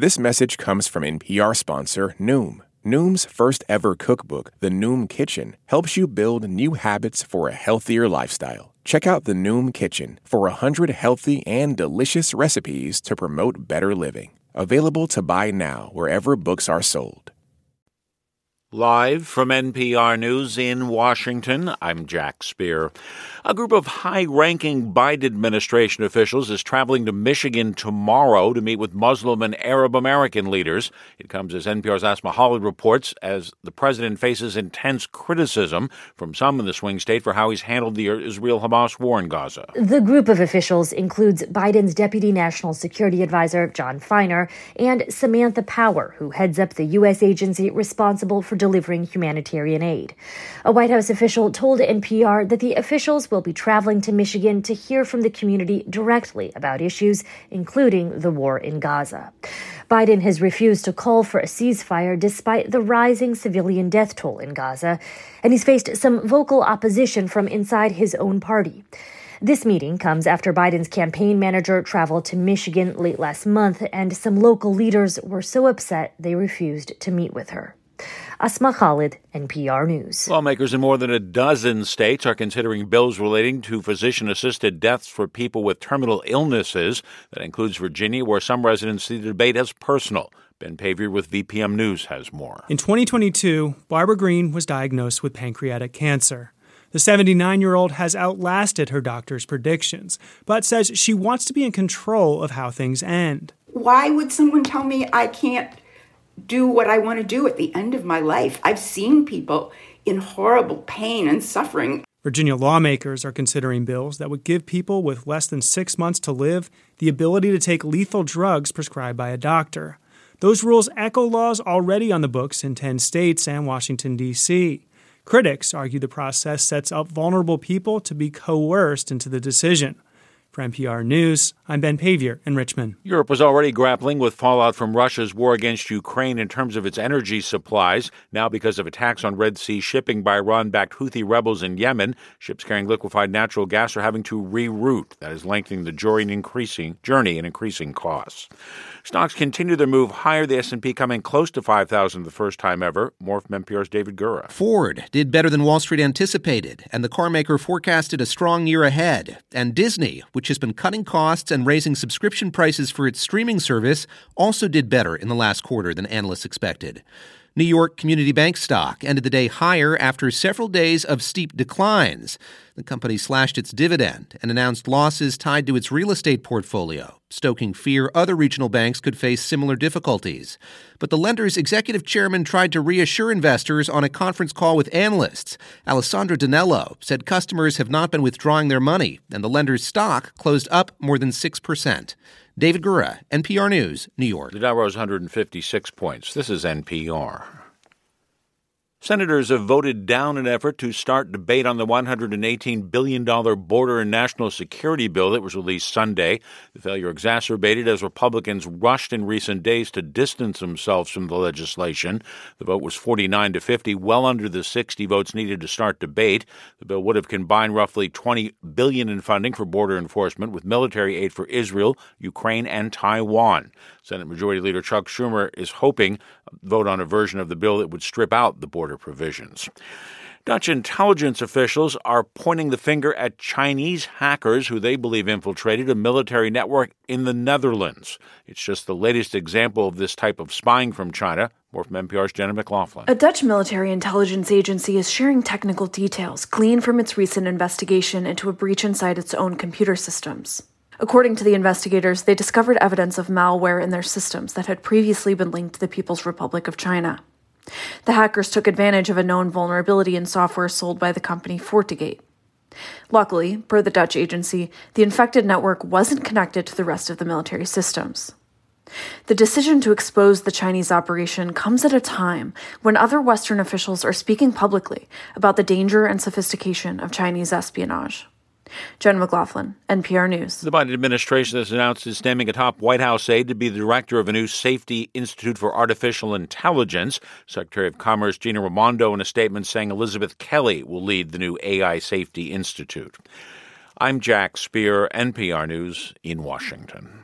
This message comes from NPR sponsor Noom. Noom's first ever cookbook, The Noom Kitchen, helps you build new habits for a healthier lifestyle. Check out The Noom Kitchen for 100 healthy and delicious recipes to promote better living. Available to buy now wherever books are sold. Live from NPR News in Washington, I'm Jack Speer. A group of high ranking Biden administration officials is traveling to Michigan tomorrow to meet with Muslim and Arab American leaders. It comes as NPR's Asma Khalid reports as the president faces intense criticism from some in the swing state for how he's handled the Israel Hamas war in Gaza. The group of officials includes Biden's Deputy National Security Advisor, John Finer, and Samantha Power, who heads up the U.S. agency responsible for delivering humanitarian aid. A White House official told NPR that the officials will be traveling to Michigan to hear from the community directly about issues, including the war in Gaza. Biden has refused to call for a ceasefire despite the rising civilian death toll in Gaza, and he's faced some vocal opposition from inside his own party. This meeting comes after Biden's campaign manager traveled to Michigan late last month, and some local leaders were so upset they refused to meet with her. Asma Khalid, NPR News. Lawmakers in more than a dozen states are considering bills relating to physician assisted deaths for people with terminal illnesses. That includes Virginia, where some residents see the debate as personal. Ben Paviour with VPM News has more. In 2022, Barbara Green was diagnosed with pancreatic cancer. The 79 year old has outlasted her doctor's predictions, but says she wants to be in control of how things end. Why would someone tell me I can't do what I want to do at the end of my life. I've seen people in horrible pain and suffering. Virginia lawmakers are considering bills that would give people with less than six months to live the ability to take lethal drugs prescribed by a doctor. Those rules echo laws already on the books in 10 states and Washington, D.C. Critics argue the process sets up vulnerable people to be coerced into the decision. For NPR News, I'm Ben Paviour in Richmond. Europe was already grappling with fallout from Russia's war against Ukraine in terms of its energy supplies. Now, because of attacks on Red Sea shipping by Iran backed Houthi rebels in Yemen, ships carrying liquefied natural gas are having to reroute. That is lengthening the journey and increasing, journey and increasing costs. Stocks continue their move higher, the S&P coming close to 5,000 the first time ever. More from NPR's David Gura. Ford did better than Wall Street anticipated, and the carmaker forecasted a strong year ahead. And Disney, which has been cutting costs and raising subscription prices for its streaming service, also did better in the last quarter than analysts expected. New York Community Bank stock ended the day higher after several days of steep declines. The company slashed its dividend and announced losses tied to its real estate portfolio, stoking fear other regional banks could face similar difficulties. But the lender's executive chairman tried to reassure investors on a conference call with analysts. Alessandro DiNello said customers have not been withdrawing their money, and the lender's stock closed up more than 6%. David Gura, NPR News, New York. The Dow rose 156 points. This is NPR. Senators have voted down an effort to start debate on the $118 billion border and national security bill that was released Sunday. The failure exacerbated as Republicans rushed in recent days to distance themselves from the legislation. The vote was 49 to 50, well under the 60 votes needed to start debate. The bill would have combined roughly 20 billion in funding for border enforcement with military aid for Israel, Ukraine, and Taiwan. Senate Majority Leader Chuck Schumer is hoping vote on a version of the bill that would strip out the border provisions. Dutch intelligence officials are pointing the finger at Chinese hackers who they believe infiltrated a military network in the Netherlands. It's just the latest example of this type of spying from China. More from NPR's Jenna McLaughlin. A Dutch military intelligence agency is sharing technical details gleaned from its recent investigation into a breach inside its own computer systems. According to the investigators, they discovered evidence of malware in their systems that had previously been linked to the People's Republic of China. The hackers took advantage of a known vulnerability in software sold by the company FortiGate. Luckily, per the Dutch agency, the infected network wasn't connected to the rest of the military systems. The decision to expose the Chinese operation comes at a time when other Western officials are speaking publicly about the danger and sophistication of Chinese espionage. Jen McLaughlin, NPR News. The Biden administration has announced it's naming a top White House aide to be the director of a new Safety Institute for Artificial Intelligence. Secretary of Commerce Gina Raimondo in a statement saying Elizabeth Kelly will lead the new AI Safety Institute. I'm Jack Speer, NPR News in Washington.